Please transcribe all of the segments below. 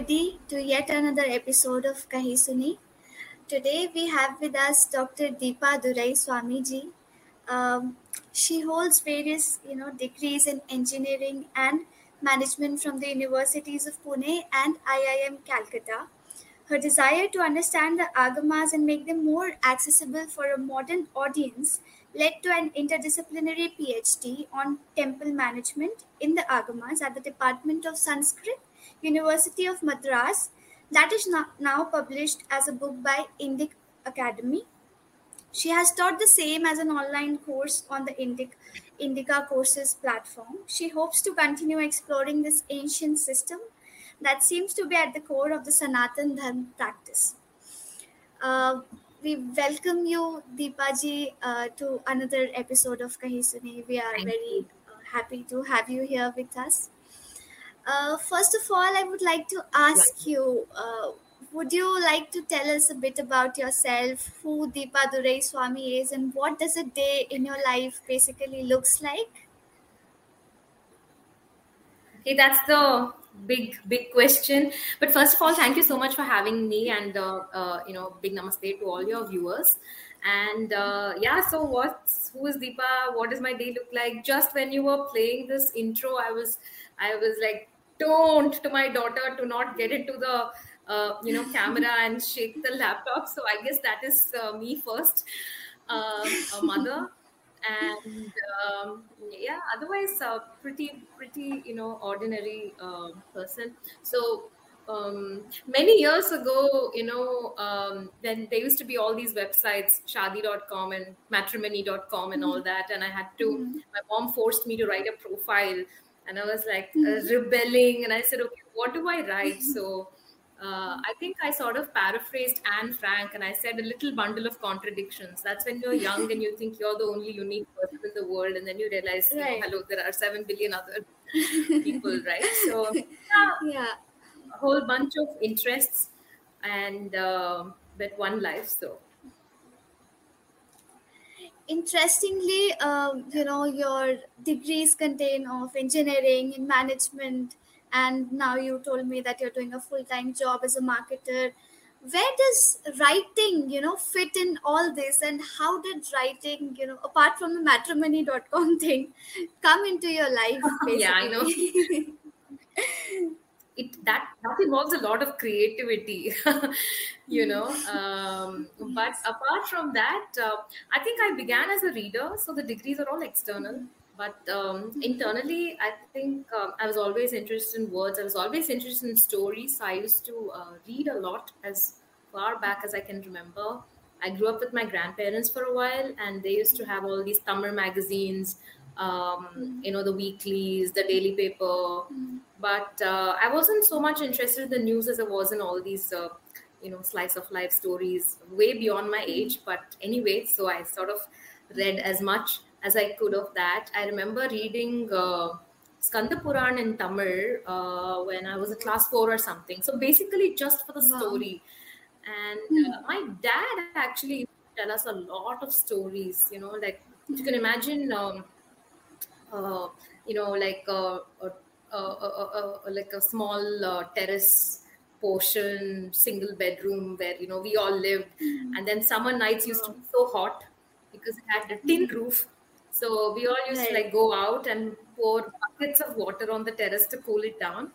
everybody to yet another episode of Kahi Suni. Today we have with us Dr. Deepa Duraiswamyji. Um, she holds various, you know, degrees in engineering and management from the universities of Pune and IIM Calcutta. Her desire to understand the agamas and make them more accessible for a modern audience led to an interdisciplinary PhD on temple management in the agamas at the Department of Sanskrit University of Madras that is now published as a book by Indic Academy. She has taught the same as an online course on the Indic, Indica Courses platform. She hopes to continue exploring this ancient system that seems to be at the core of the Sanatan Dharma practice. Uh, we welcome you, Deepaji, uh, to another episode of Kahi Suni. We are Thank very uh, happy to have you here with us. Uh, first of all, I would like to ask you uh, would you like to tell us a bit about yourself, who Deepa Duraiswamy is, and what does a day in your life basically looks like? Okay, that's the big, big question. But first of all, thank you so much for having me, and uh, uh, you know, big namaste to all your viewers. And uh, yeah, so what's who is Deepa? What does my day look like? Just when you were playing this intro, I was, I was like, don't to my daughter to not get into the uh, you know camera and shake the laptop. So I guess that is uh, me first, uh, a mother and um, yeah otherwise uh, pretty pretty you know ordinary uh, person so um, many years ago you know um, then there used to be all these websites shadi.com and matrimony.com and all that and i had to Mhm. my mom forced me to write a profile and i was like uh, Mhm. rebelling and i said okay what do i write so uh, I think I sort of paraphrased Anne Frank and I said a little bundle of contradictions. That's when you're young and you think you're the only unique person in the world, and then you realize, know, hello, there are seven billion other people, right? So, yeah, Yeah. Whole bunch of interests and uh, but one life. So, Interestingly, um, you know, your degrees contain of engineering and management, and now you told me that you're doing a full-time job as a marketer. Where does writing, you know, fit in all this, and how did writing, you know, apart from the matrimony.com thing, come into your life, yeah, I know. it that that involves a lot of creativity you know um, but apart from that uh, i think i began as a reader so the degrees are all external. But um, internally i think um, i was always interested in words. I was always interested in stories. So i used to uh, read a lot as far back as i can remember. I grew up with my grandparents for a while and they used to have all these Tamil magazines um, you know the weeklies the daily paper but uh, I wasn't so much interested in the news as I was in all these, uh, you know, slice of life stories, way beyond my age. But anyway, so I sort of read as much as I could of that. I remember reading uh, Skanda Puran in Tamil uh, when I was a class four or something. So basically, just for the story. And uh, my dad actually tell us a lot of stories. You know, like you can imagine. Um, uh, you know, like uh, a, a, a, a, like a small uh, terrace portion, single bedroom where you know we all lived, and then summer nights used to be so hot because it had a tin roof. So we all used to like go out and pour buckets of water on the terrace to cool it down,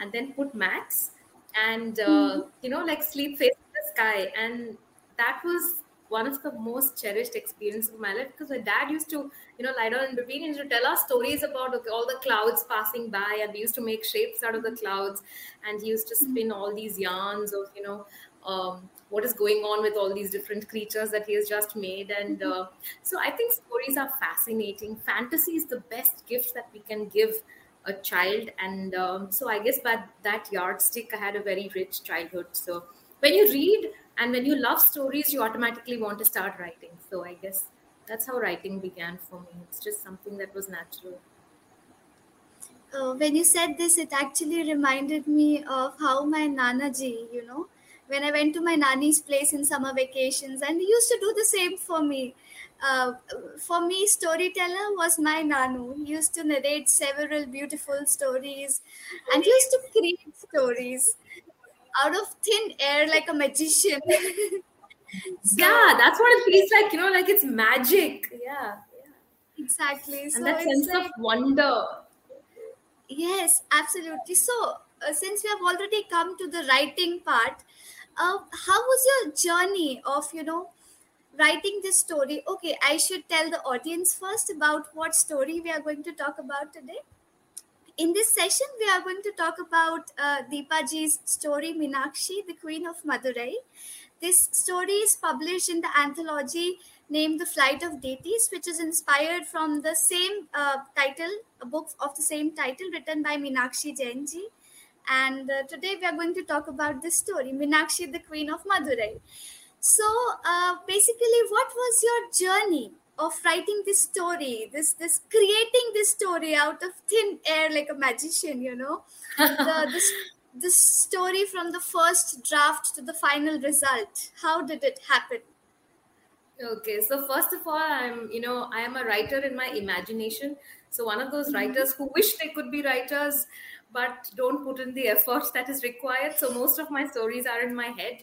and then put mats and uh, you know like sleep facing the sky, and that was one of the most cherished experiences of my life because my dad used to you know lie down in between and to tell us stories about all the clouds passing by and we used to make shapes out of the clouds. And he used to spin all these yarns of you know um, what is going on with all these different creatures that he has just made. And uh, so i think stories are fascinating. Fantasy is the best gift that we can give a child. And um, so i guess by that yardstick i had a very rich childhood. So when you read and when you love stories you automatically want to start writing so i guess that's how writing began for me it's just something that was natural uh, when you said this, it actually reminded me of how my Nana ji, you know, when I went to my Nani's place in summer vacations, and he used to do the same for me. Uh, for me, storyteller was my Nanu. He used to narrate several beautiful stories and used to create stories. Out of thin air like a magician. so, yeah, that's what it feels like. You know, like it's magic. Yeah, yeah. exactly. And so that sense like, of wonder. Yes, absolutely. So, uh, since we have already come to the writing part, uh, how was your journey of you know writing this story? Okay, I should tell the audience first about what story we are going to talk about today. In this session, we are going to talk about uh, Deepaji's story Meenakshi, the Queen of Madurai. This story is published in the anthology named The Flight of Deities, which is inspired from the same uh, title, a book of the same title written by Meenakshi Jainji. And uh, today we are going to talk about this story, Meenakshi, the Queen of Madurai. So, uh, basically, what was your journey of writing this story, this this creating this story out of thin air like a magician? You know, the, this this story from the first draft to the final result. How did it happen? Okay, so first of all, I'm you know I am a writer in my imagination. So one of those mm-hmm. writers who wish they could be writers but don't put in the effort that is required. So most of my stories are in my head.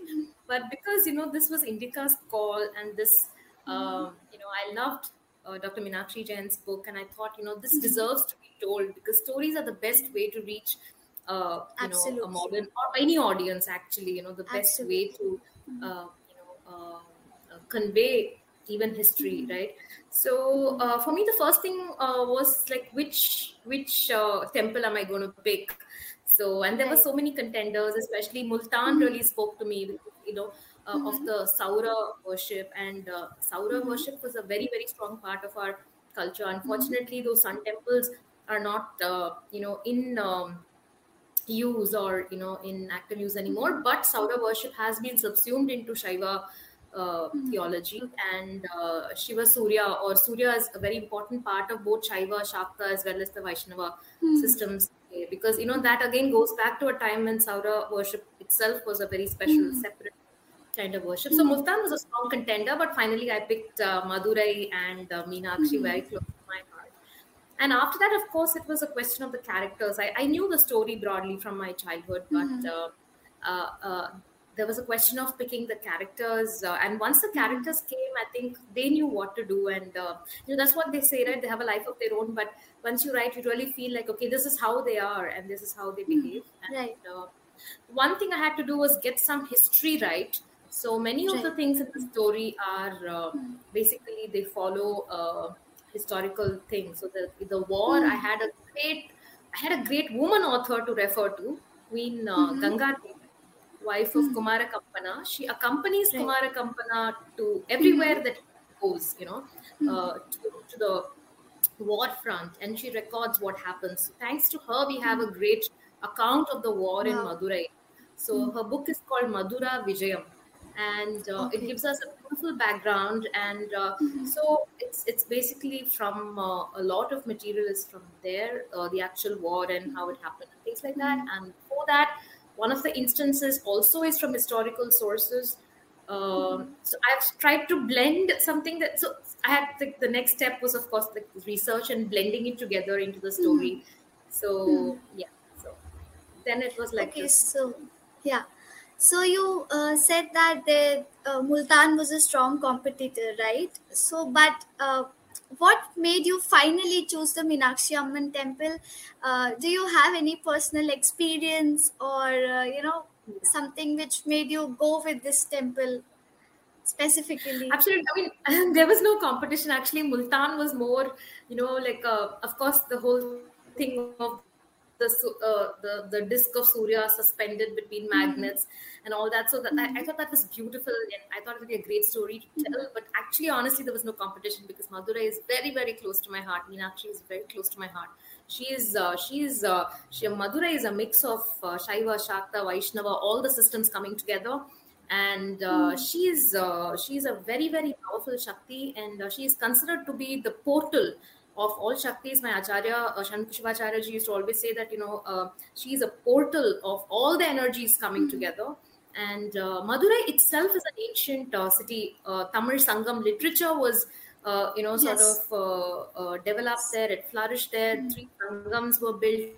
But because you know this was Indica's call, and this uh, know I loved uh, Dr. Meenakshi Jain's book, and I thought you know this deserves to be told because stories are the best way to reach uh, you Absolutely. know a modern or any audience actually. You know the best Absolutely. way to uh, you know uh, convey even history, right? So uh, for me, the first thing uh, was like which which uh, temple am I going to pick? So and there were so many contenders, especially Multan mm-hmm. really spoke to me. You know. Uh, mm-hmm. Of the Saura worship, and uh, Saura mm-hmm. worship was a very, very strong part of our culture. Unfortunately, those sun temples are not, uh, you know, in um, use or you know in active use anymore. But Saura worship has been subsumed into Shaiva uh, mm-hmm. theology and uh, Shiva Surya or Surya is a very important part of both Shaiva, Shakta as well as the Vaishnava mm-hmm. systems because you know that again goes back to a time when Saura worship itself was a very special mm-hmm. separate kind of worship. So Multan was a strong contender, but finally I picked uh, Madurai and uh, Meenakshi very close to my heart. And after that, of course, it was a question of the characters. I, I knew the story broadly from my childhood, but uh, uh, uh there was a question of picking the characters uh, and once the characters came i think they knew what to do and uh, you know that's what they say right they have a life of their own but once you write you really feel like okay this is how they are and this is how they hmm. behave and right. one thing i had to do was get some history right so many right. of the things in the story are uh, basically they follow uh, historical things so the, the war mm. i had a great i had a great woman author to refer to queen uh, mm-hmm. ganga wife of mm. Kumara Kampana. She accompanies right. Kumara Kampana to everywhere mm-hmm. that goes, you know, mm. uh, to, to, the war front, and she records what happens. Thanks to her, we have a great account of the war wow. in Madurai. So her book is called Madura Vijayam, and uh, okay. it gives us a beautiful background. And uh, mm-hmm. so it's it's basically from uh, a lot of material is from there, uh, the actual war and how it happened, and things like that. Mm-hmm. And for that one of the instances also is from historical sources. Um, so I've tried to blend something that so I had the, the next step was of course the research and blending it together into the story. Mm. So mm. yeah, so then it was like okay. This. So yeah, so you uh, said that the uh, Multan was a strong competitor, right? So but uh, what made you finally choose the Meenakshi Amman temple? Uh, do you have any personal experience or, uh, you know, something which made you go with this temple specifically? Absolutely. I mean, there was no competition. Actually, Multan was more, you know, like, uh, of course, the whole thing of the uh, the the disc of Surya suspended between mm-hmm. magnets mm-hmm. And all that. So that mm-hmm. I, I, thought that was beautiful and I thought it would be a great story to tell. Mm-hmm. But actually, honestly, there was no competition because Madurai is very very close to my heart. Meenakshi is very close to my heart. She is uh, she is uh, she Madurai is a mix of uh, Shaiva, Shakta, Vaishnava, all the systems coming together. And uh, mm-hmm. she is uh, she is a very very powerful Shakti, and uh, she is considered to be the portal of all Shaktis, my Acharya, uh, ji used to always say that, you know, uh, she is a portal of all the energies coming mm-hmm. together. And uh, Madurai itself is an ancient uh, city. Uh, Tamil Sangam literature was, uh, you know, sort yes. of uh, uh, developed there. It flourished there. Mm-hmm. Three Sangams were built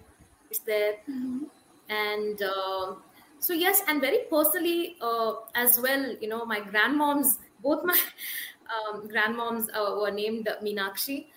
there. Mm-hmm. And so yes, and very personally uh, as well, you know, my grandmoms, both my um, grandmoms uh, were named Meenakshi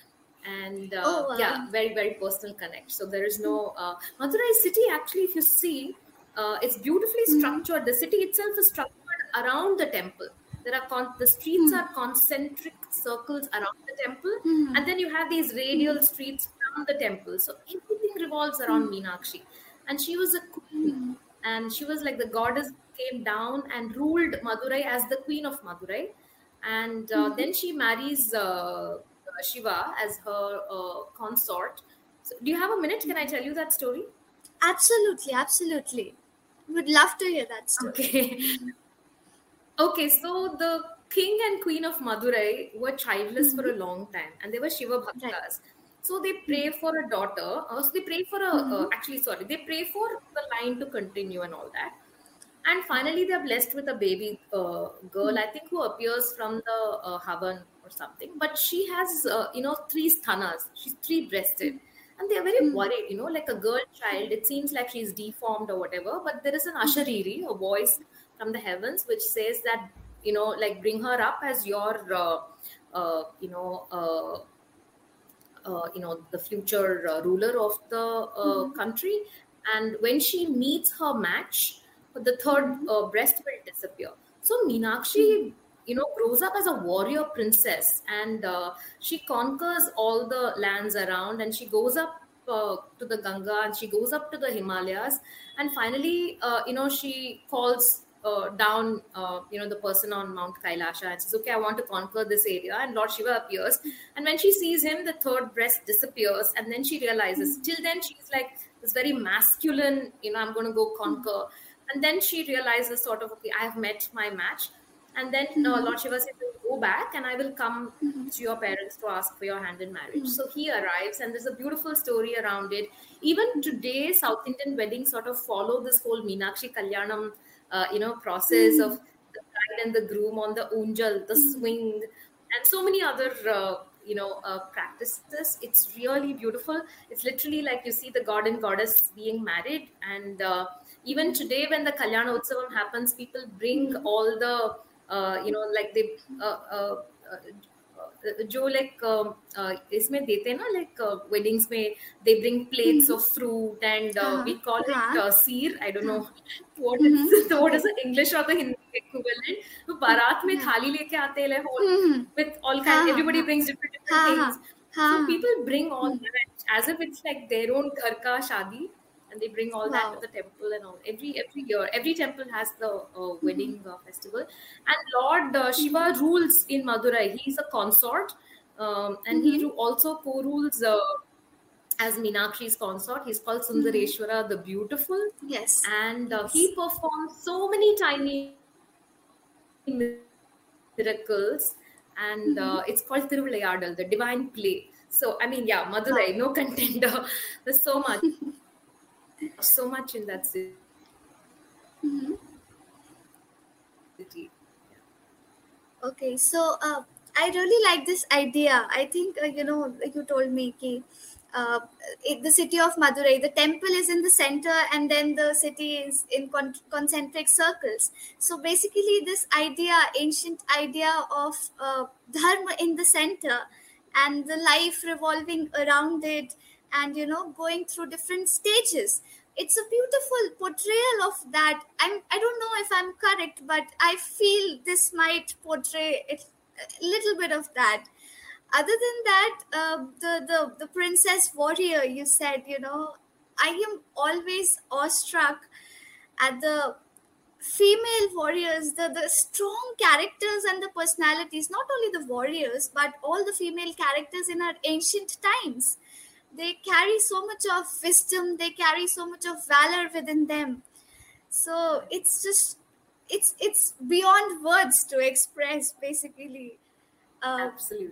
and uh, Oh, wow. yeah very very personal connect so there is no uh, madurai city actually if you see uh, it's beautifully structured. The city itself is structured around the temple. There are con- the streets are concentric circles around the temple and then you have these radial streets from the temple. So everything revolves around meenakshi. And she was a queen and she was like the goddess came down and ruled madurai as the queen of madurai. And uh, then she marries uh, Shiva as her uh, consort. So, do you have a minute? Can I tell you that story? Absolutely, absolutely. Would love to hear that story. Okay. okay, so the king and queen of Madurai were childless for a long time, and they were Shiva bhaktas. Right. So they pray for a daughter. Uh, so they pray for a. Uh, actually, sorry, they pray for the line to continue and all that. And finally, they're blessed with a baby uh, girl, I think, who appears from the uh, Havan or something. But she has, uh, you know, three sthanas. She's three breasted. And they're very worried, you know, like a girl child. It seems like she's deformed or whatever. But there is an Ashariri, a voice from the heavens, which says that, you know, like bring her up as your, uh, uh, you know, uh, uh, you know the future uh, ruler of the uh, country. And when she meets her match the third uh, breast will disappear. So meenakshi you know grows up as a warrior princess and uh, she conquers all the lands around and she goes up uh, to the ganga and she goes up to the himalayas. And finally uh, you know she calls uh, down, uh, you know, the person on Mount Kailasha and says, "Okay, I want to conquer this area." And Lord Shiva appears, and when she sees him, the third breast disappears, and then she realizes. Till then, she's like this very masculine, you know, I'm going to go conquer, and then she realizes, sort of, okay, I have met my match, and then uh, Lord Shiva says, "Go back, and I will come to your parents to ask for your hand in marriage." So he arrives, and there's a beautiful story around it. Even today, South Indian weddings sort of follow this whole Meenakshi Kalyanam uh, you know process of the bride and the groom on the unjal the swing and so many other uh, you know uh, practices. It's really beautiful. It's literally like you see the god and goddess being married. And uh, even today when the kalyana utsavam happens people bring all the uh, you know like they uh, uh, uh, जो like इसमें देते हैं ना like weddings में they bring plates of fruit and we call it Seer I don't know what is what is the English और the Hindi equivalent तो बारात में थाली लेके आते हैं whole with all kind everybody brings different different things so people bring all that as if it's like their own ghar ka shadi and they bring all that to the temple and all. Every every year every temple has the uh, wedding uh, festival. And lord uh, shiva rules in madurai. He's a consort um, and he also co-rules uh, as Meenakshi's consort. He's called sundareshwara the beautiful. Yes. and uh, he performs so many tiny miracles. And uh, it's called Tiruvilayadal, the divine play. So, I mean, yeah, Madurai, no contender. There's so much, so much in that city. Okay, so uh, I really like this idea. I think uh, you know, you told me, ki, uh, the city of Madurai, the temple is in the center, and then the city is in con- concentric circles. So basically, this idea, ancient idea of uh, dharma in the center, and the life revolving around it, and you know, going through different stages. It's a beautiful portrayal of that. I'm i don't know if i'm correct but i feel this might portray it a little bit of that. Other than that uh, the, the the princess warrior you said you know i am always awestruck at the female warriors the the strong characters and the personalities not only the warriors but all the female characters in our ancient times they carry so much of wisdom they carry so much of valor within them so it's just it's it's beyond words to express basically uh, Absolutely.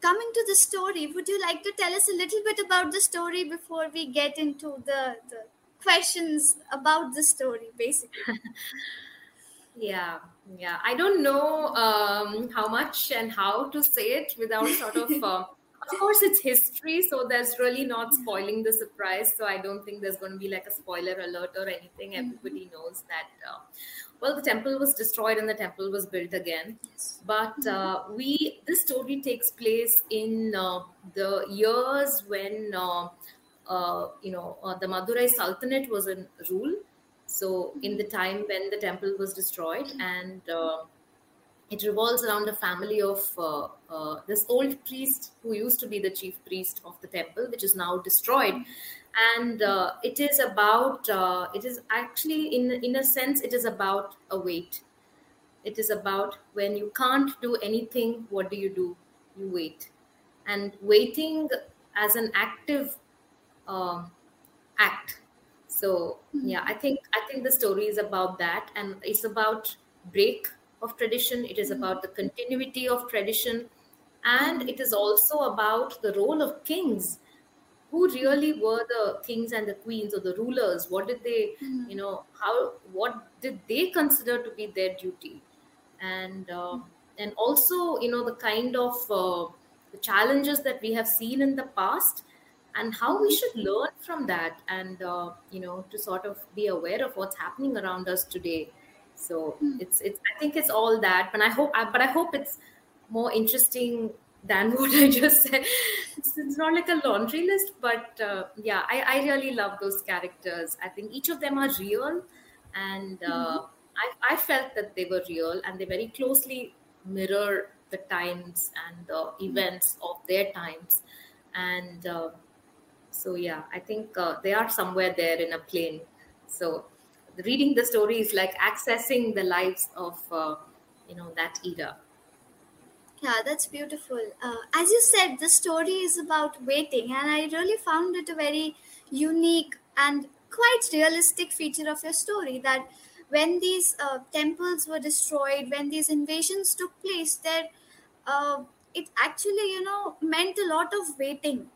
coming to the story would you like to tell us a little bit about the story before we get into the the questions about the story basically Yeah, yeah. I don't know um, how much and how to say it without sort of uh, of course, it's history, so there's really not spoiling the surprise. So I don't think there's going to be like a spoiler alert or anything. Mm-hmm. Everybody knows that. Uh, well, the temple was destroyed and the temple was built again. Yes. But uh, we this story takes place in uh, the years when uh, uh, you know uh, the Madurai Sultanate was in rule. So in the time when the temple was destroyed and uh, it revolves around the family of uh, uh, this old priest who used to be the chief priest of the temple, which is now destroyed. And uh, it is about, uh, it is actually, in, in a sense, it is about a wait. It is about when you can't do anything, what do you do? You wait. And waiting as an active um act. So yeah, I think I think the story is about that, and it's about break of tradition. It is about the continuity of tradition, and it is also about the role of kings. Who really were the kings and the queens or the rulers? What did they, you know, how what did they consider to be their duty? and uh, and also you know the kind of uh, the challenges that we have seen in the past and how we should learn from that and uh, you know to sort of be aware of what's happening around us today so it's it's i think it's all that but i hope I, but i hope it's more interesting than what i just said. It's, it's not like a laundry list but uh, yeah I, I really love those characters. I think each of them are real and uh, I, I felt that they were real and they very closely mirror the times and the events of their times. And uh, so yeah i think uh, they are somewhere there in a plane. So reading the story is like accessing the lives of uh, you know that era Yeah, that's beautiful. Uh, as you said, the story is about waiting, and I really found it a very unique and quite realistic feature of your story that when these uh, temples were destroyed, when these invasions took place, there uh, it actually you know meant a lot of waiting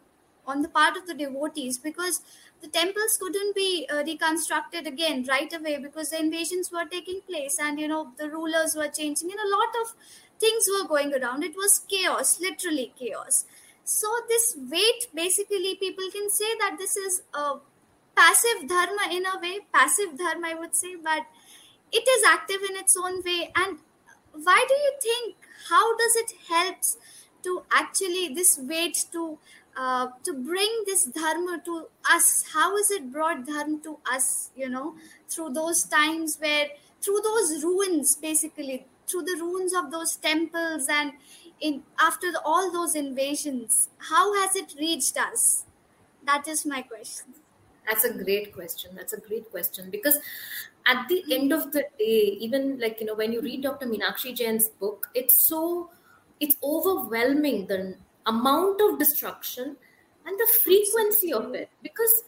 on the part of the devotees because the temples couldn't be uh, reconstructed again right away because the invasions were taking place and you know the rulers were changing and a lot of things were going around. It was chaos literally chaos. So this wait basically people can say that this is a passive dharma in a way passive dharma i would say but it is active in its own way. And why do you think how does it helps to actually this weight to uh, to bring this dharma to us how is it brought dharma to us you know through those times where through those ruins basically through the ruins of those temples and in after the, all those invasions how has it reached us that is my question That's a great question. That's a great question because at the end of the day, even like you know, when you read Dr. Meenakshi Jain's book, it's so it's overwhelming the amount of destruction and the frequency of it. Because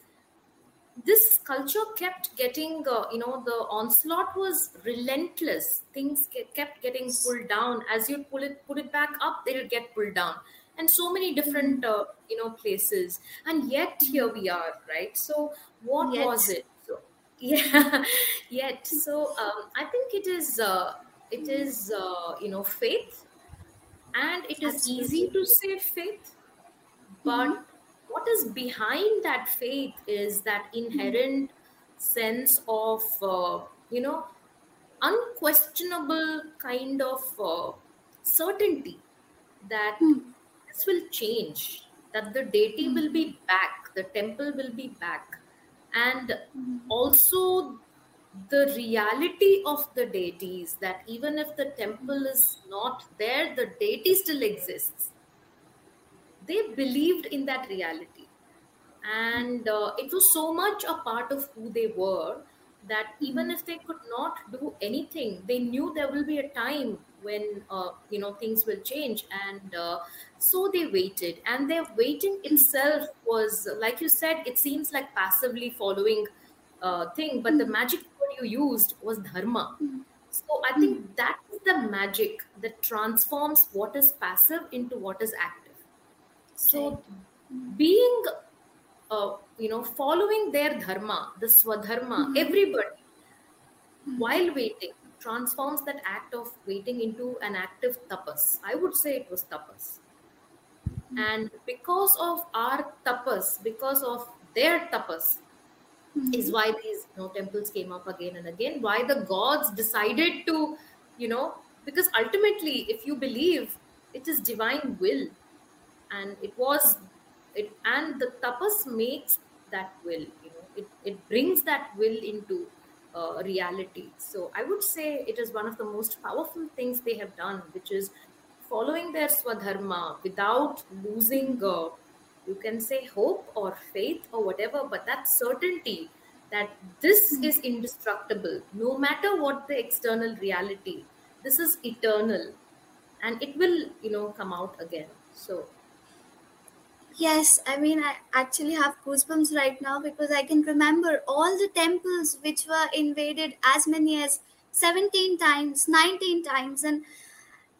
this culture kept getting uh, you know the onslaught was relentless. Things ke- kept getting pulled down. As you pull it put it back up they'll get pulled down. And so many different uh, you know places. And yet here we are right? So what Yet. was it? So yeah yet. So um, i think it is uh, it is uh, you know faith and it is easy to say faith but mm-hmm. what is behind that faith is that mm-hmm. inherent sense of uh, you know unquestionable kind of uh, certainty that hmm. this will change that the deity hmm. will be back the temple will be back. And hmm. also the reality of the deities that even if the temple is not there the deity still exists. They believed in that reality. And uh, it was so much a part of who they were that even if they could not do anything they knew there will be a time when uh, you know things will change. And uh, so they waited. And their waiting itself was like you said it seems like passively following uh, thing but the magic word you used was dharma. Hmm. So i think hmm. that is the magic that transforms what is passive into what is active. So hmm. being uh, you know following their dharma the swadharma everybody while waiting transforms that act of waiting into an active tapas. I would say it was tapas. And because of our tapas because of their tapas is why these you know temples came up again and again why the gods decided to you know because ultimately if you believe it is divine will. And it was it and the tapas makes that will you know it, it brings that will into uh, reality. So i would say it is one of the most powerful things they have done which is following their swadharma without losing uh, you can say hope or faith or whatever but that certainty that this hmm. is indestructible no matter what the external reality this is eternal and it will you know come out again so Yes, I mean, I actually have goosebumps right now because I can remember all the temples which were invaded as many as 17 times, 19 times, and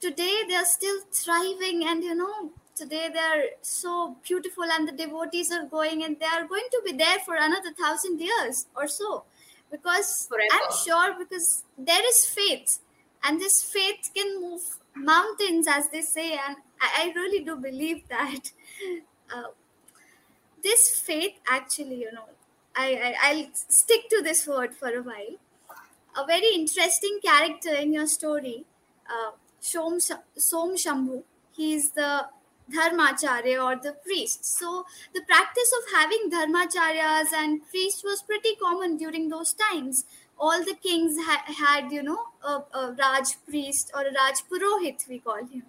today they're still thriving. And you know, today they're so beautiful, and the devotees are going, and they are going to be there for another thousand years or so because Forever. I'm sure because there is faith, and this faith can move mountains, as they say, and I, I really do believe that. Uh, this faith actually you know I, I i'll stick to this word for a while a very interesting character in your story uh, Shom, som shambhu he is the dharmacharya or the priest. So the practice of having dharmacharyas and priests was pretty common during those times. All the kings ha- had you know a, a raj priest or a raj purohit we call him.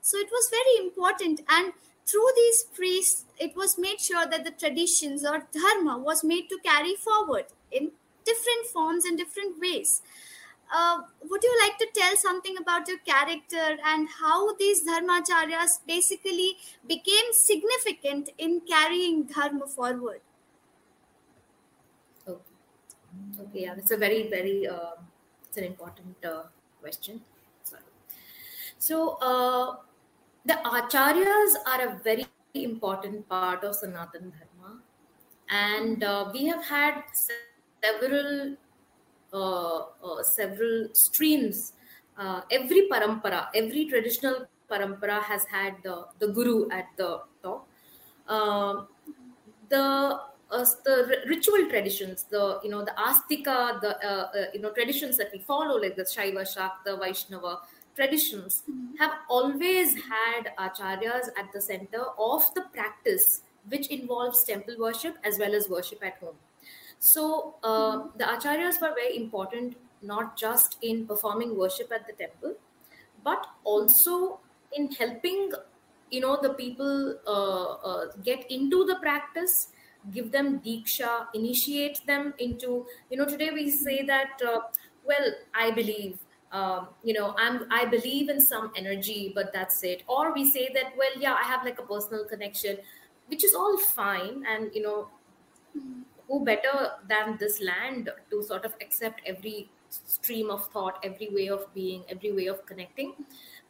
So it was very important and through these priests, it was made sure that the traditions or dharma was made to carry forward in different forms and different ways. Uh, would you like to tell something about your character and how these dharmacharyas basically became significant in carrying dharma forward? okay okay yeah that's a very very uh, it's an important uh, question. Sorry. So uh, the acharyas are a very important part of Sanatan Dharma, and uh, we have had several several streams. Uh, every parampara, every traditional parampara has had the, the guru at the top. The uh, the ritual traditions, the you know the astika, the uh, uh, you know traditions that we follow, like the Shaiva, Shakta, Vaishnava, traditions have always had acharyas at the center of the practice which involves temple worship as well as worship at home so uh, the acharyas were very important not just in performing worship at the temple but also in helping you know the people uh, uh, get into the practice give them diksha initiate them into you know today we say that uh, well i believe um, you know i'm i believe in some energy but that's it. Or we say that well yeah i have like a personal connection which is all fine and you know who better than this land to sort of accept every stream of thought every way of being every way of connecting?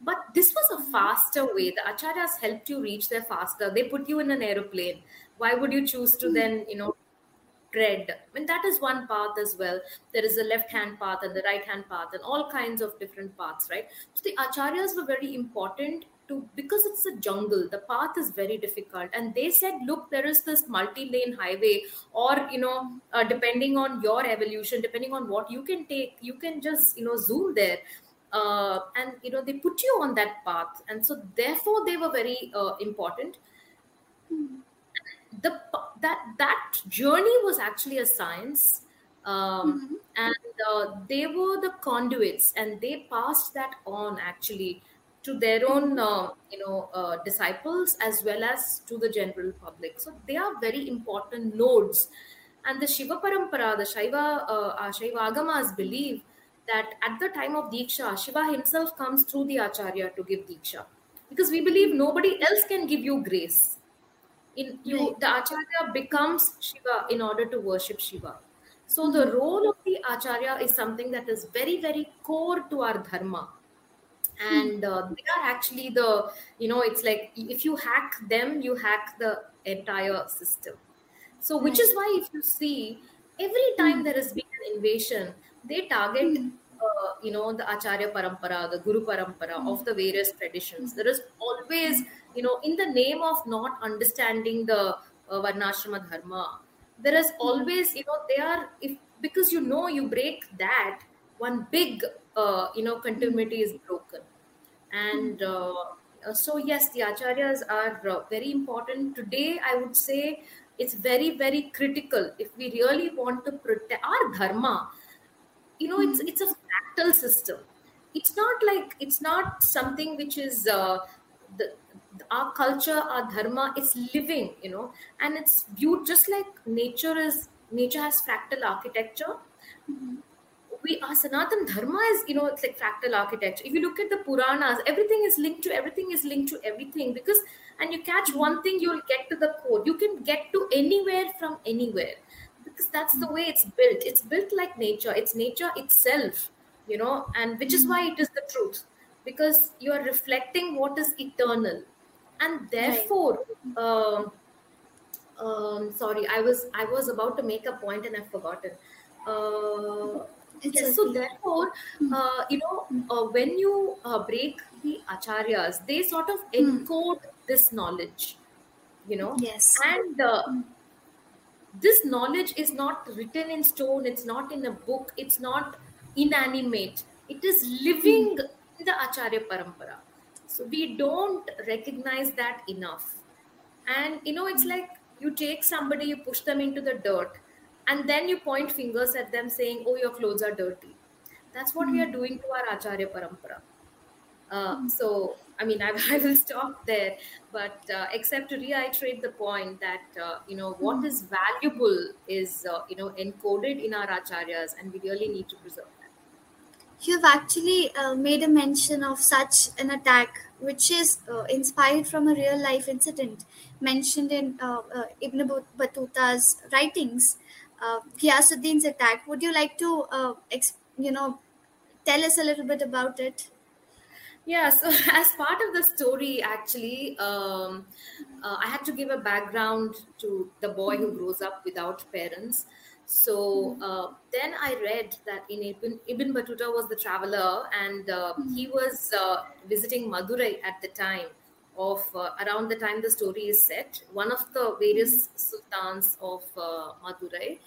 But this was a faster way. The acharyas helped you reach there faster. They put you in an aeroplane. Why would you choose to hmm. then you know tread? I mean that is one path as well. There is a left hand path and the right hand path and all kinds of different paths right? So the acharyas were very important to because it's a jungle the path is very difficult. And they said look there is this multi lane highway or you know uh, depending on your evolution depending on what you can take you can just you know zoom there. Uh, and you know they put you on that path. And so therefore they were very uh, important. The that that journey was actually a science um, and uh, they were the conduits and they passed that on actually to their own uh, you know uh, disciples as well as to the general public. So they are very important nodes. And the shiva parampara the shaiva uh, shaiva agamas believe that at the time of diksha shiva himself comes through the acharya to give diksha. Because we believe nobody else can give you grace. In you Right. the acharya becomes shiva in order to worship shiva. So the role of the acharya is something that is very very core to our dharma and uh, they are actually the you know it's like if you hack them you hack the entire system. So which is why if you see every time there has been an invasion they target uh, you know the acharya parampara the guru parampara of the various traditions. There is always you know in the name of not understanding the uh, varnashrama dharma there is always you know they are if because you know you break that one big uh, you know continuity is broken and uh, so yes the acharyas are uh, very important. Today i would say it's very very critical. If we really want to protect our dharma you know it's it's a fractal system. It's not like it's not something which is uh, the our culture our dharma is living you know. And it's viewed just like nature is nature has fractal architecture we our Sanatan Dharma is, you know, it's like fractal architecture. If you look at the Puranas, everything is linked to everything is linked to everything because and you catch one thing, you'll get to the core. You can get to anywhere from anywhere because that's the way it's built. It's built like nature. It's nature itself, you know, and which is why it is the truth because you are reflecting what is eternal, and therefore. Um, um, sorry, I was I was about to make a point and I've forgotten. Uh, Yes, so therefore, uh, you know, uh, when you uh, break the acharyas, they sort of encode this knowledge, you know, Yes. and uh, this knowledge is not written in stone, it's not in a book, it's not inanimate, it is living in the acharya parampara. So we don't recognize that enough. And you know, it's like you take somebody, you push them into the dirt, and then you point fingers at them saying, Oh, your clothes are dirty. That's what we are doing to our Acharya Parampara. Uh, so, I mean, I, I will stop there, but uh, except to reiterate the point that, uh, you know, what is valuable is, uh, you know, encoded in our Acharyas, and we really need to preserve that. You've actually uh, made a mention of such an attack, which is uh, inspired from a real life incident mentioned in Ibn Bat- Battuta's writings, uh, Ghiyasuddin's attack. Would you like to, uh, you know, tell us a little bit about it? Yeah, so as part of the story, actually, um, uh, I had to give a background to the boy who grows up without parents. So uh, then I read that in Ibn, Ibn Battuta was the traveler, and uh, he was uh, visiting Madurai at the time of uh, around the time the story is set. One of the various sultans of uh, Madurai,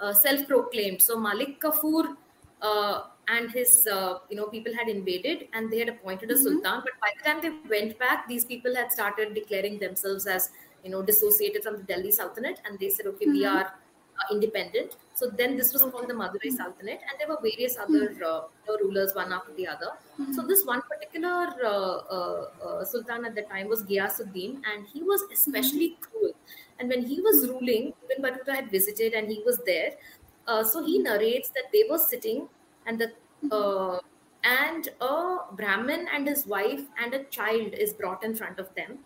uh, self-proclaimed. So Malik Kafur uh, and his uh, you know people had invaded and they had appointed a sultan but by the time they went back these people had started declaring themselves as you know dissociated from the delhi sultanate and they said okay we are uh, independent so then this was called the madurai sultanate and there were various other uh, rulers one after the other. So this one particular uh, uh, uh, sultan at the time was Ghiyasuddin and he was especially cruel. And when he was ruling Ibn Battuta had visited and he was there uh, so he narrates that they were sitting and the uh, and a brahmin and his wife and a child is brought in front of them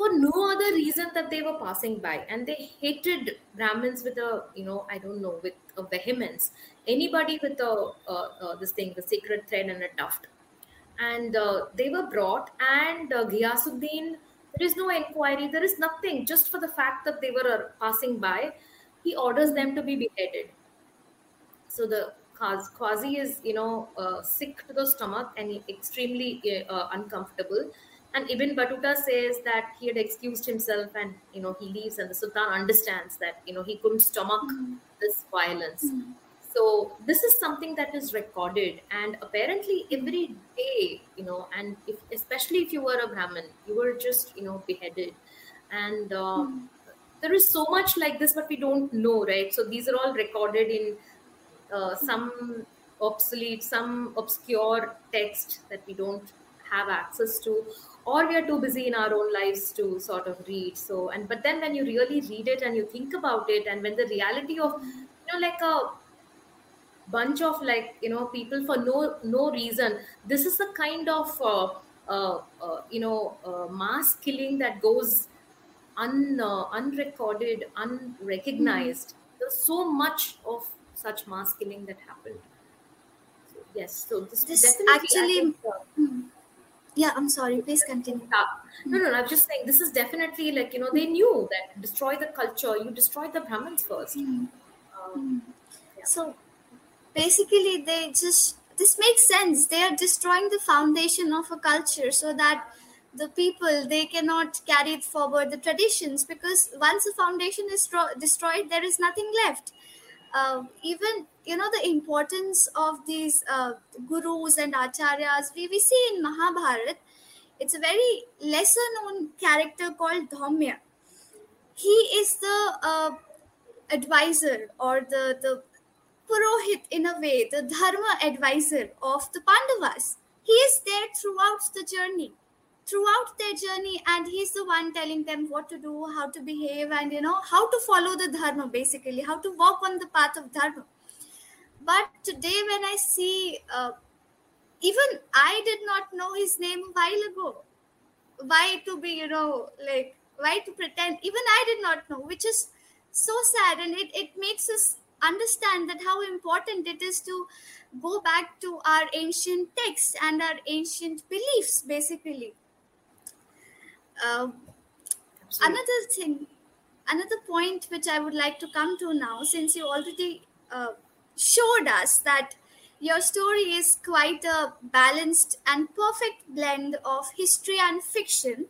for no other reason that they were passing by. And they hated brahmins with a you know i don't know with a vehemence. Anybody with a uh, uh, this thing the sacred thread and a tuft. And uh, they were brought and uh, Ghiyasuddin there is no inquiry there is nothing. Just for the fact that they were uh, passing by he orders them to be beheaded. So the Qazi is, you know, uh, sick to the stomach and extremely uh, uncomfortable. And Ibn Battuta says that he had excused himself and, you know, he leaves and the Sultan understands that, you know, he couldn't stomach this violence. So this is something that is recorded and apparently every day, you know, and if, especially if you were a Brahmin, you were just, you know, beheaded. And uh, there is so much like this, but we don't know, right? So these are all recorded in uh, some obsolete, some obscure text that we don't have access to, or we are too busy in our own lives to sort of read. So, and but then when you really read it and you think about it, and when the reality of, you know, like a bunch of like you know people for no no reason, this is the kind of uh, uh, uh, you know uh, mass killing that goes un uh, unrecorded, unrecognized. There's so much of such mass killing that happened. So, yes, so this, This definitely actually- think, uh, Yeah, I'm sorry. Please continue. yeah. No, no, I'm just saying this is definitely like you know they knew that destroy the culture, you destroy the Brahmins first. Um, So basically, they just this makes sense they are destroying the foundation of a culture so that the people they cannot carry forward the traditions because once the foundation is stro- destroyed there is nothing left uh, even you know the importance of these uh, gurus and acharyas we, we see in mahabharat it's a very lesser known character called Dhaumya. He is the uh, advisor or the, the Purohit in a way, the Dharma advisor of the Pandavas. He is there throughout the journey, throughout their journey, and he's the one telling them what to do, how to behave, and you know, how to follow the Dharma basically, how to walk on the path of Dharma. But today, when I see uh, even I did not know his name a while ago. Why to be, you know, like, why to pretend? Even I did not know, which is so sad. And it, it makes us understand that how important it is to go back to our ancient texts and our ancient beliefs, basically. Uh, another thing, another point which I would like to come to now, since you already uh, showed us that your story is quite a balanced and perfect blend of history and fiction.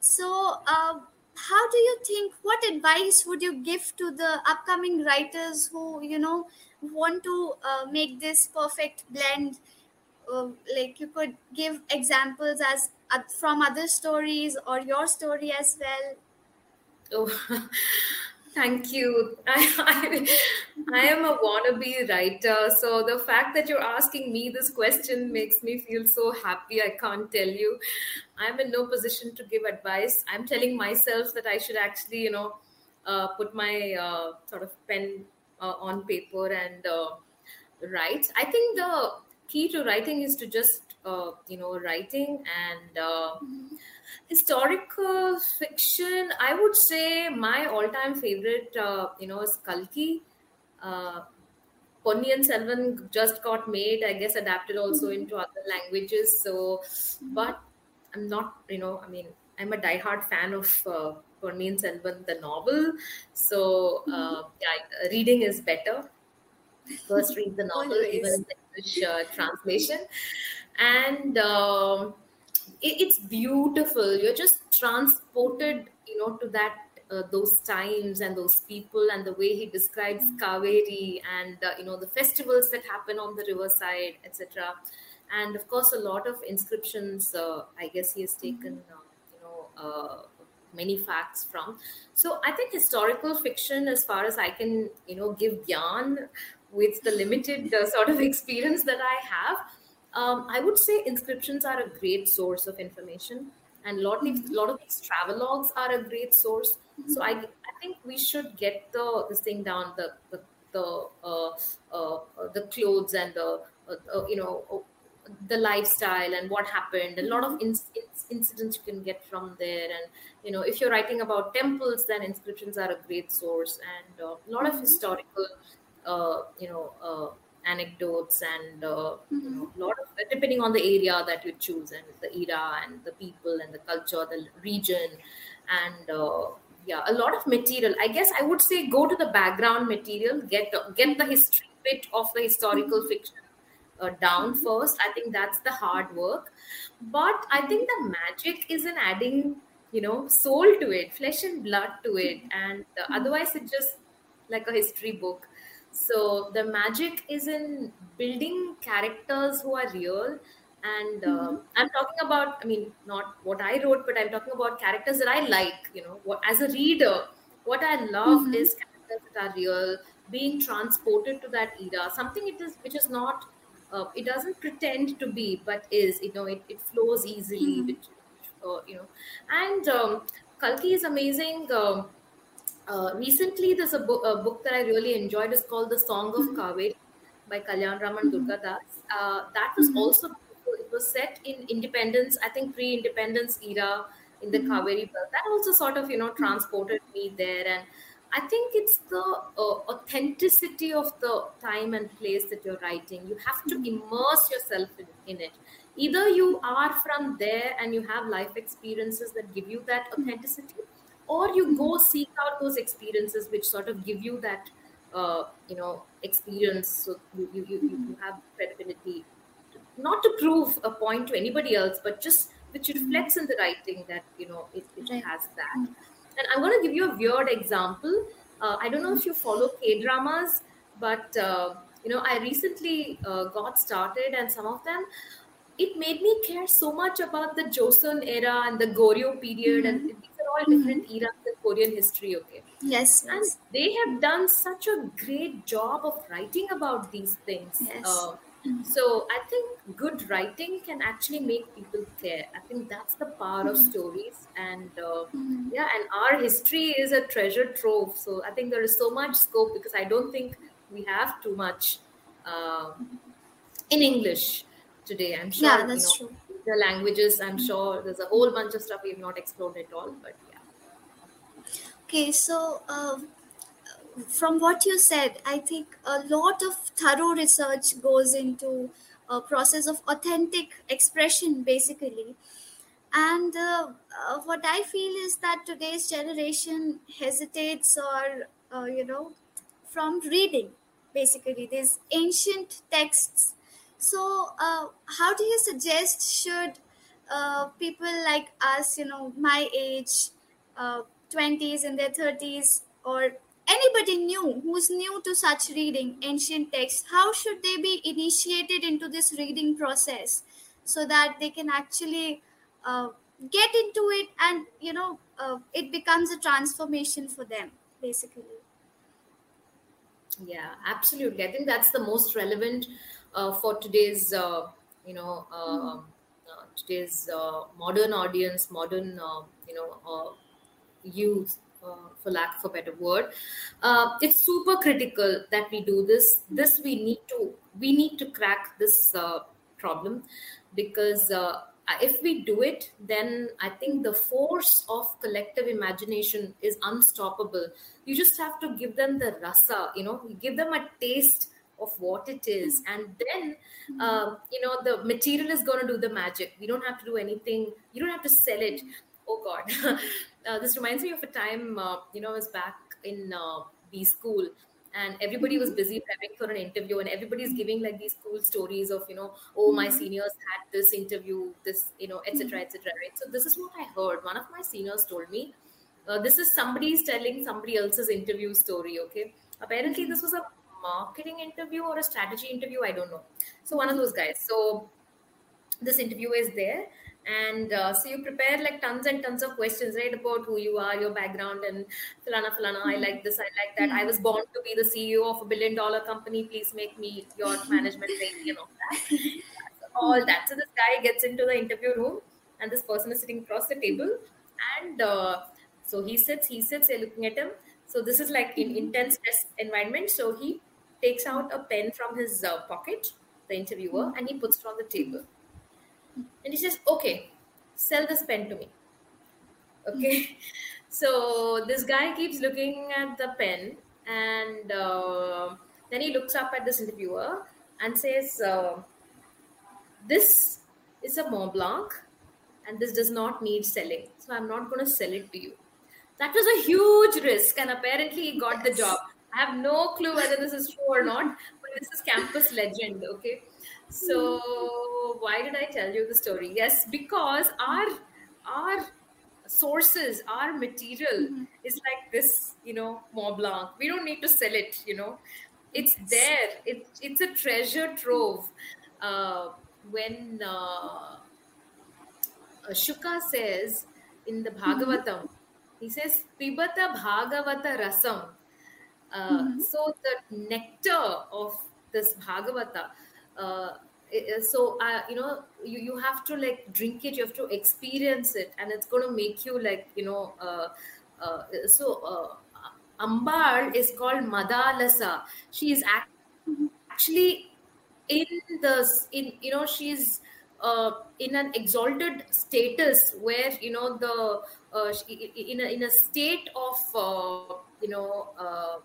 So, uh, how do you think? What advice would you give to the upcoming writers who you know want to uh, make this perfect blend? Uh, like you could give examples as uh, from other stories or your story as well. Oh, Thank you. I, I, I, am a wannabe writer. So the fact that you're asking me this question makes me feel so happy. I can't tell you. I'm in no position to give advice. I'm telling myself that I should actually, you know, uh, put my uh, sort of pen uh, on paper and uh, write. I think the key to writing is to just, uh, you know, writing and uh, mm-hmm historical fiction i would say my all-time favorite uh, you know is kalki uh, Ponniyin Selvan just got made, I guess, adapted also mm-hmm. into other languages. So, but I'm not, you know, I mean, I'm a diehard fan of uh, Ponniyin Selvan, the novel. So, uh, mm-hmm. yeah, reading is better. First, read the novel, even in the English uh, translation. And um, it's beautiful you're just transported you know to that uh, those times and those people and the way he describes Kaveri and uh, you know the festivals that happen on the riverside, etc. And of course, a lot of inscriptions. Uh, I guess he has taken uh, you know uh, many facts from. So I think historical fiction, as far as I can you know give gyan with the limited uh, sort of experience that I have, um, I would say inscriptions are a great source of information, and a lot, mm-hmm. lot of these travelogues are a great source. Mm-hmm. So I, I think we should get the this thing down the the the, uh, uh, the clothes and the uh, uh you know the lifestyle and what happened. A lot of in, in, incidents you can get from there, and you know if you're writing about temples, then inscriptions are a great source, and uh, a lot of mm-hmm. historical uh, you know anecdotes and uh, mm-hmm. you know, a lot of depending on the area that you choose and the era and the people and the culture, the region, and uh, yeah, a lot of material. I guess I would say go to the background material, get get the history bit of the historical mm-hmm. fiction uh, down mm-hmm. first. I think that's the hard work, but I think the magic is in adding you know soul to it, flesh and blood to it, and uh, otherwise it's just like a history book so the magic is in building characters who are real. And uh, mm-hmm. I'm talking about, I mean, not what I wrote, but I'm talking about characters that I like. You know, what, as a reader, what I love mm-hmm. is characters that are real, being transported to that era. Something it is which is not, uh, it doesn't pretend to be, but is. You know, it, it flows easily. Mm-hmm. Which, uh, you know, and um, Kalki is amazing. Um, uh, recently, there's a, bo- a, book that I really enjoyed. is called The Song of mm-hmm. Kaveri by Kalyan Raman mm-hmm. Durgadas. Uh, that was mm-hmm. also it was set in independence, I think pre-independence era in the mm-hmm. Kaveri belt. That also sort of you know transported me there, and I think it's the uh, authenticity of the time and place that you're writing. You have to mm-hmm. immerse yourself in, in it. Either you are from there and you have life experiences that give you that mm-hmm. authenticity, or you go seek out those experiences which sort of give you that uh, you know experience. So you, you, you, you have credibility. Not to prove a point to anybody else, but just which Mm-hmm. reflects in the writing that you know it, it has that. And I'm going to give you a weird example. Uh, I don't know if you follow K dramas, but uh, you know I recently uh, got started, and some of them it made me care so much about the Joseon era and the Goryeo period, and these are all different eras in Korean history. Okay, Yes. and Yes. they have done such a great job of writing about these things. Yes. Uh, so I think good writing can actually make people care. I think that's the power of stories, and uh, yeah, and our history is a treasure trove. So I think there is so much scope because I don't think we have too much uh, in English today. I'm sure. Yeah, that's you know, true. The languages, I'm sure there's a whole bunch of stuff we've not explored at all. But yeah. Okay, so uh, from what you said, I think a lot of thorough research goes into a process of authentic expression, basically. And uh, uh, what I feel is that today's generation hesitates or, uh, you know, from reading, basically, these ancient texts. So, uh, how do you suggest should uh, people like us, you know, my age, uh, 20s in their 30s, or anybody new who's new to such reading ancient texts, how should they be initiated into this reading process so that they can actually uh, get into it and, you know, uh, it becomes a transformation for them, basically? Yeah, absolutely. I think that's the most relevant for today's, uh, you know, uh, uh, today's uh, modern audience, modern, uh, you know, uh, youth, uh, for lack of a better word. Uh, it's super critical that we do this. This we need to we need to crack this uh, problem because uh, if we do it, then I think the force of collective imagination is unstoppable. You just have to give them the rasa, you know, give them a taste of what it is, and then um, you know the material is going to do the magic. We don't have to do anything. You don't have to sell it. Oh God, uh, this reminds me of a time uh, you know I was back in uh, B school and everybody was busy prepping for an interview and everybody's giving like these cool stories of you know oh my seniors had this interview this you know etc etc right? So this is what i heard. One of my seniors told me uh, this is somebody's telling somebody else's interview story okay? Apparently this was a marketing interview or a strategy interview? I don't know. So one of those guys. So this interview is there. And uh, so you prepare like tons and tons of questions right about who you are your background and filana filana i like this i like that. I was born to be the ceo of a billion dollar company. Please make me your management trainee and all that. All that. So this guy gets into the interview room and this person is sitting across the table. And uh, so he sits he sits they're looking at him. So this is like in intense test environment. So he takes out a pen from his uh, pocket the interviewer and he puts it on the table and he says, okay, sell this pen to me. Okay. So this guy keeps looking at the pen and uh, then he looks up at this interviewer and says, uh, this is a Mont Blanc and this does not need selling. So I'm not going to sell it to you. That was a huge risk and apparently he got the job. I have no clue whether this is true or not, but this is campus legend. Okay. So why did I tell you the story? Yes, because our our sources, our material is like this, you know, Mont Blanc. We don't need to sell it, you know. It's there. It, it's a treasure trove. Uh, when uh, Shuka says in the Bhagavatam, he says, Pibata Bhagavata Rasam. Uh, So the nectar of this Bhagavata, uh, so uh, you know you, you have to like drink it you have to experience it and it's going to make you like you know uh, uh, so uh, ambal is called madalasa. She is act- actually in the in you know she's uh, in an exalted status where you know the uh, in a, in a state of uh, you know uh,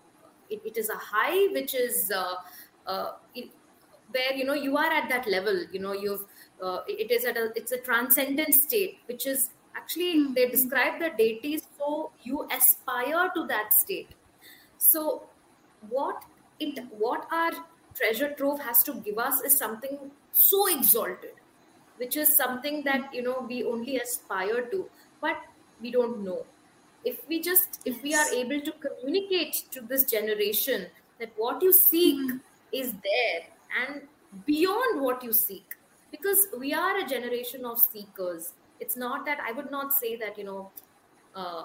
it, it is a high which is uh, uh, it, where you know you are at that level you know you've uh, it is at a it's a transcendent state which is actually they describe the deities so you aspire to that state. So what it what our treasure trove has to give us is something so exalted which is something that you know we only aspire to but we don't know if we just if we are able to communicate to this generation that what you seek mm-hmm. is there and beyond what you seek because we are a generation of seekers it's not that i would not say that you know uh,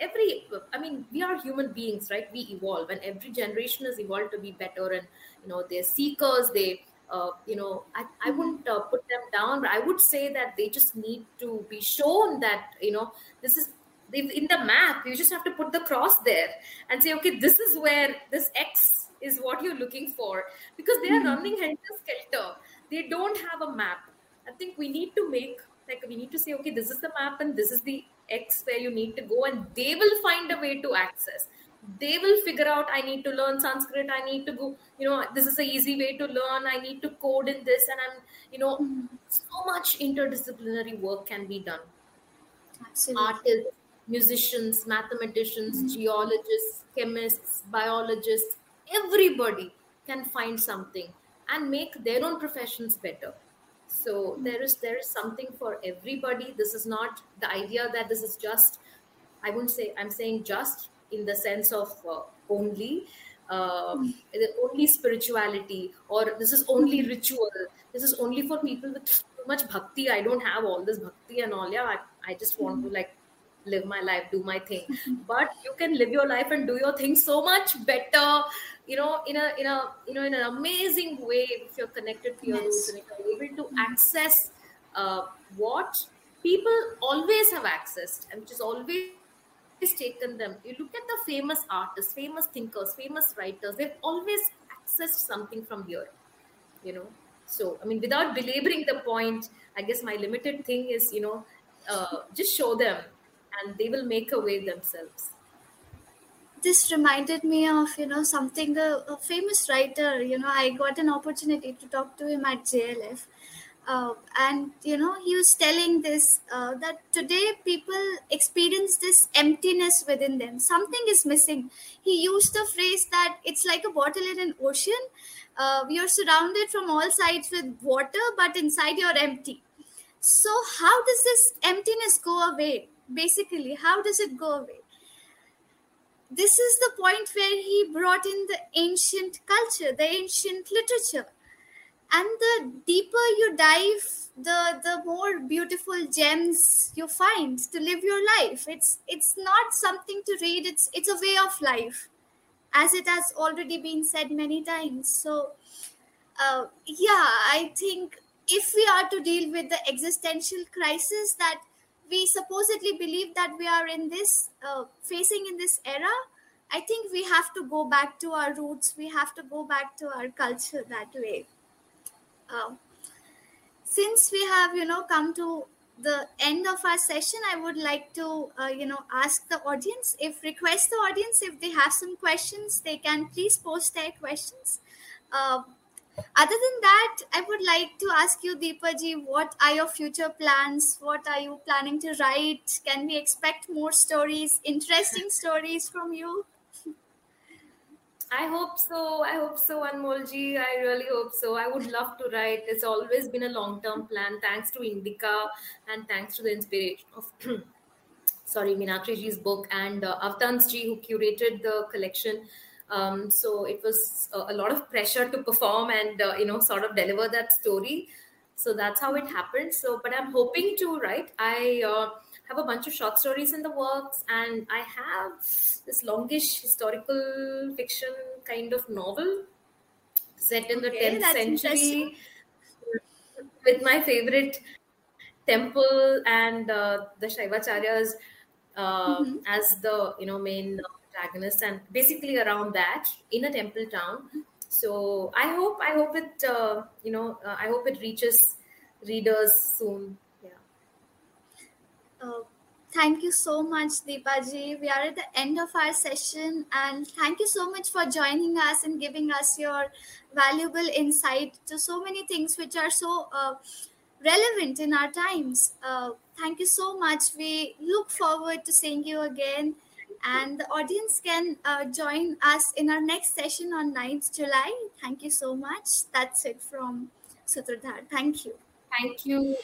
every i mean we are human beings right we evolve and every generation has evolved to be better and you know they're seekers they uh, you know i, I mm-hmm. wouldn't uh, put them down but i would say that they just need to be shown that you know this is in the map you just have to put the cross there and say okay this is where this x is what you're looking for because they are mm-hmm. running helter skelter they don't have a map i think we need to make like we need to say okay this is the map and this is the x where you need to go and they will find a way to access they will figure out i need to learn sanskrit i need to go you know this is an easy way to learn i need to code in this and i'm you know mm-hmm. so much interdisciplinary work can be done Absolutely. artists musicians mathematicians geologists chemists biologists everybody can find something and make their own professions better. So there is there is something for everybody. This is not the idea that this is just i wouldn't say i'm saying just in the sense of uh, only uh, only spirituality or this is only ritual? This is only for people with too much bhakti. I don't have all this bhakti and all. Yeah i, I just want to like live my life do my thing. But you can live your life and do your thing so much better you know in a in a you know in an amazing way if you're connected to your roots and if you're able to access uh, what people always have accessed and which is always taken them. You look at the famous artists famous thinkers famous writers they've always accessed something from here you know. So i mean without belaboring the point i guess my limited thing is you know uh, just show them and they will make a way themselves. This reminded me of you know something a, a, famous writer you know i got an opportunity to talk to him at jlf uh, and you know he was telling this uh, that today people experience this emptiness within them. Something is missing. He used the phrase that it's like a bottle in an ocean. Uh, you're surrounded from all sides with water but inside you're empty. So how does this emptiness go away basically how does it go away? This is the point where he brought in the ancient culture the ancient literature. And the deeper you dive the the more beautiful gems you find to live your life. It's it's not something to read. It's it's a way of life as it has already been said many times. So uh, yeah i think if we are to deal with the existential crisis that we supposedly believe that we are in this uh, facing in this era i think we have to go back to our roots. We have to go back to our culture that way. Uh, since we have you know come to the end of our session i would like to uh, you know ask the audience if request the audience if they have some questions they can please post their questions. Uh, other than that, I would like to ask you, Deepaji, what are your future plans? What are you planning to write? Can we expect more stories, interesting stories from you? I hope so. I hope so, Anmolji. I really hope so. I would love to write. It's always been a long term plan, thanks to Indica and thanks to the inspiration of, sorry, Meenakshi book and uh, Avtansji, who curated the collection. Um, so it was a, a, lot of pressure to perform and uh, you know sort of deliver that story. So that's how it happened. So, but I'm hoping to write. I uh, have a bunch of short stories in the works, and I have this longish historical fiction kind of novel set in the okay, 10th century with my favorite temple and uh, the Shaivacharyas uh, mm-hmm. as the you know main protagonist and basically around that in a temple town. So i hope i hope it uh, you know uh, i hope it reaches readers soon. Yeah. Uh, thank you so much deepaji we are at the end of our session and thank you so much for joining us and giving us your valuable insight to so many things which are so uh, relevant in our times. Uh, thank you so much. We look forward to seeing you again and the audience can uh, join us in our next session on 9th July. Thank you so much. That's it from Sutradhar. Thank you. Thank you.